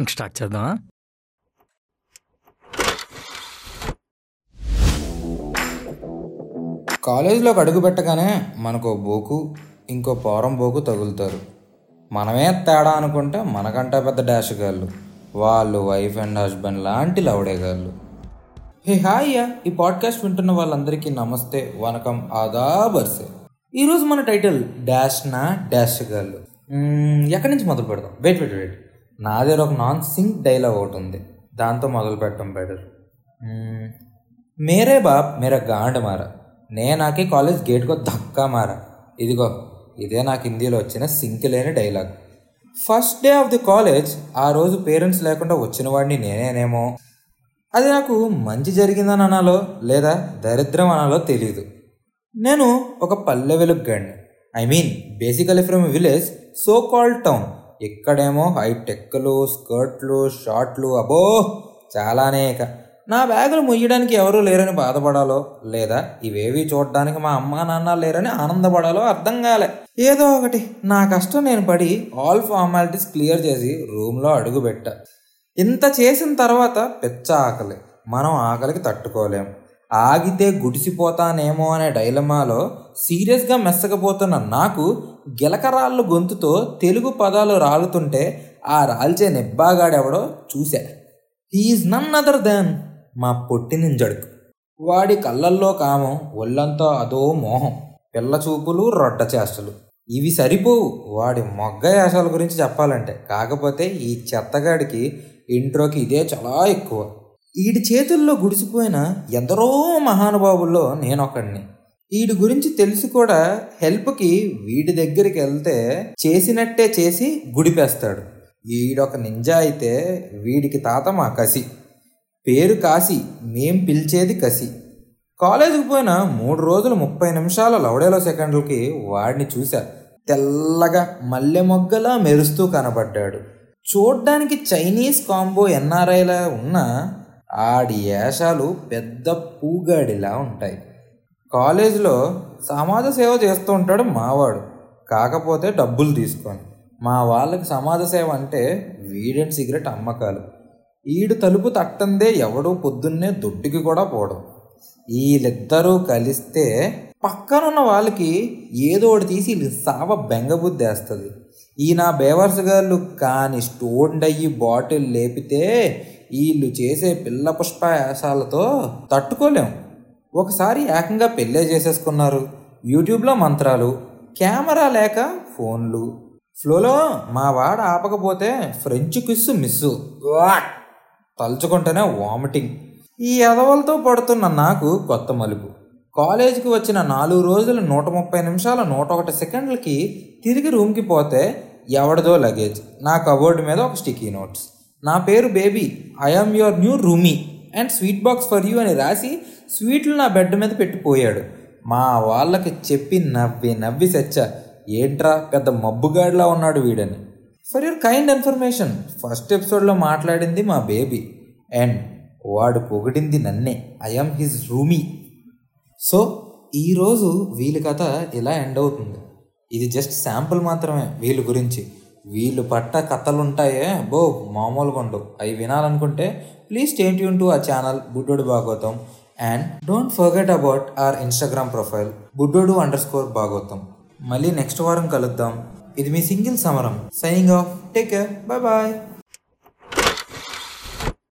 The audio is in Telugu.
ఇంక స్టార్ట్ చేద్దామా? కాలేజీలోకి అడుగు పెట్టగానే మనకో బోకు ఇంకో పోరం బోకు తగులుతారు. మనమే తేడా అనుకుంటే మనకంటే పెద్ద డాష్ గాళ్ళు. వాళ్ళు వైఫ్ అండ్ హస్బెండ్ లాంటి లవడేగాళ్ళు హే హాయ్ ఈ పాడ్కాస్ట్ వింటున్న వాళ్ళందరికీ నమస్తే వనకం ఆదా బర్సే. ఈరోజు మన టైటిల్ డాష్ నా డాష్ గాళ్ళు. ఎక్కడి నుంచి మొదలు పెడదాం? Wait wait wait. నా దగ్గర ఒక నాన్ సింక్ డైలాగ్ ఒకటి ఉంది. దాంతో మొదలు పెట్టడం బెటర్ మేరే బాప్ మేరా గాండ్ మారా. నేను నాకే కాలేజ్ గేట్కో ధక్కా మారా. ఇదిగో ఇదే నాకు హిందీలో వచ్చిన సింక్ లేని dialogue first day of the college ఆ రోజు పేరెంట్స్ లేకుండా వచ్చిన వాడిని నేనేనేమో? అది నాకు మంచి జరిగిందని అనాలో లేదా దరిద్రం అనాలో తెలియదు నేను ఒక పల్లె వెలుగ్గాడిని I mean basically from village so called town ఇక్కడేమో హైటెక్లు స్కర్ట్లు షార్ట్లు అబో చాలానే ఇక. నా బ్యాగులు ముయ్యడానికి ఎవరూ లేరని బాధపడాలో లేదా ఇవేవి చూడడానికి మా అమ్మా నాన్న లేరని ఆనందపడాలో అర్థం కాలే. ఏదో ఒకటి నా కష్టం నేను పడి ఆల్ ఫార్మాలిటీస్ క్లియర్ చేసి రూమ్లో అడుగు పెట్టా ఇంత చేసిన తర్వాత పెచ్చ ఆకలి మనం ఆకలికి తట్టుకోలేం. ఆగితే గుడిసిపోతానేమో అనే డైలమాలో సీరియస్గా మెచ్చకపోతున్న నాకు గిలకరాళ్ళు గొంతుతో తెలుగు పదాలు రాలుతుంటే ఆ రాల్చే నిబ్బాగాడెవడో చూశా. హీఈస్ నన్ అదర్ దాన్ మా పొట్టి నింజడుకు. వాడి కళ్ళల్లో కామం ఒళ్ళంతా అదో మోహం పిల్ల చూపులు రొడ్డ చేష్టలు. ఇవి సరిపోవు. వాడి మొగ్గ యాసాల గురించి చెప్పాలంటే. కాకపోతే ఈ చెత్తగాడికి ఇంట్రోకి ఇదే చాలా ఎక్కువ. వీడి చేతుల్లో గుడిసిపోయిన ఎందరో మహానుభావుల్లో నేనొకడిని. వీడి గురించి తెలిసి కూడా హెల్ప్కి వీడి దగ్గరికి వెళ్తే చేసినట్టే చేసి గుడిపేస్తాడు. వీడొక నింజా అయితే వీడికి తాత మా కసి. పేరు కాశీ మేం పిలిచేది కసి. కాలేజీకి పోయిన మూడు రోజులు ముప్పై నిమిషాల లవడేలో సెకండ్లకి వాడిని చూశా. తెల్లగా మల్లె మొగ్గలా మెరుస్తూ కనబడ్డాడు. చూడ్డానికి చైనీస్ కాంబో ఎన్ఆర్ఐలా ఉన్న ఆడి ఏషాలు పెద్ద పూగాడిలా ఉంటాయి. కాలేజీలో సమాజ సేవ చేస్తూ ఉంటాడు మావాడు. కాకపోతే డబ్బులు తీసుకొని. మా వాళ్ళకి సమాజ సేవ అంటే వీడెంట్ సిగరెట్ అమ్మకాలు. ఈడు తలుపు తట్టందే ఎవడూ పొద్దున్నే దొడ్డుకి కూడా పోవడం వీళ్ళిద్దరూ కలిస్తే పక్కనున్న వాళ్ళకి ఏదో ఒకటి తీసి వీళ్ళు సావ బెంగబుద్దేస్తుంది ఈ నా బేవర్స్ గారు కాని స్టోన్ అయ్యి బాటిల్ లేపితే వీళ్ళు చేసే పిల్ల పుష్ప యాసాలతో తట్టుకోలేం. ఒకసారి ఏకంగా పెళ్ళే చేసేసుకున్నారు. యూట్యూబ్లో మంత్రాలు కెమెరా లేక ఫోన్లు. ఫ్లోలో మా వాడు ఆపకపోతే ఫ్రెంచ్ కిస్సు మిస్సు. తలుచుకుంటేనే వామిటింగ్. ఈ ఎదవలతో పడుతున్న నాకు కొత్త మలుపు. కాలేజీకి వచ్చిన నాలుగు రోజులు నూట ముప్పై నిమిషాల నూట ఒకటి సెకండ్లకి తిరిగి రూమ్కి పోతే ఎవడిదో లగేజ్. నా కబోర్డ్ మీద ఒక స్టిక్కీ నోట్స్. నా పేరు baby. I am your new roomie and sweet box for you అని రాసి స్వీట్లు నా బెడ్ మీద పెట్టిపోయాడు. మా వాళ్ళకి చెప్పి నవ్వి నవ్వి సెచ్చా ఏంట్రా పెద్ద మబ్బుగాడిలా ఉన్నాడు వీడని. For your kind information first ఎపిసోడ్లో మాట్లాడింది మా బేబీ. అండ్ వాడు పొగిడింది నన్నే. ఐఎమ్ హిజ్ రూమీ సో ఈరోజు వీళ్ళ కథ ఇలా ఎండ్ అవుతుంది. ఇది జస్ట్ శాంపుల్ మాత్రమే వీళ్ళ గురించి. వీళ్ళు పట్ట కథలుంటాయే? బో మామూలుగా ఉండవు. అవి వినాలనుకుంటే ప్లీజ్ స్టేట్ యూన్ టు ఆ channel Buddodu Bhagavatam. And don't forget about our Instagram profile Buddodu underscore Bhagavatam. మళ్ళీ నెక్స్ట్ వారం కలుద్దాం. ఇది మీ సింగిల్ సమరం. Signing off take care bye bye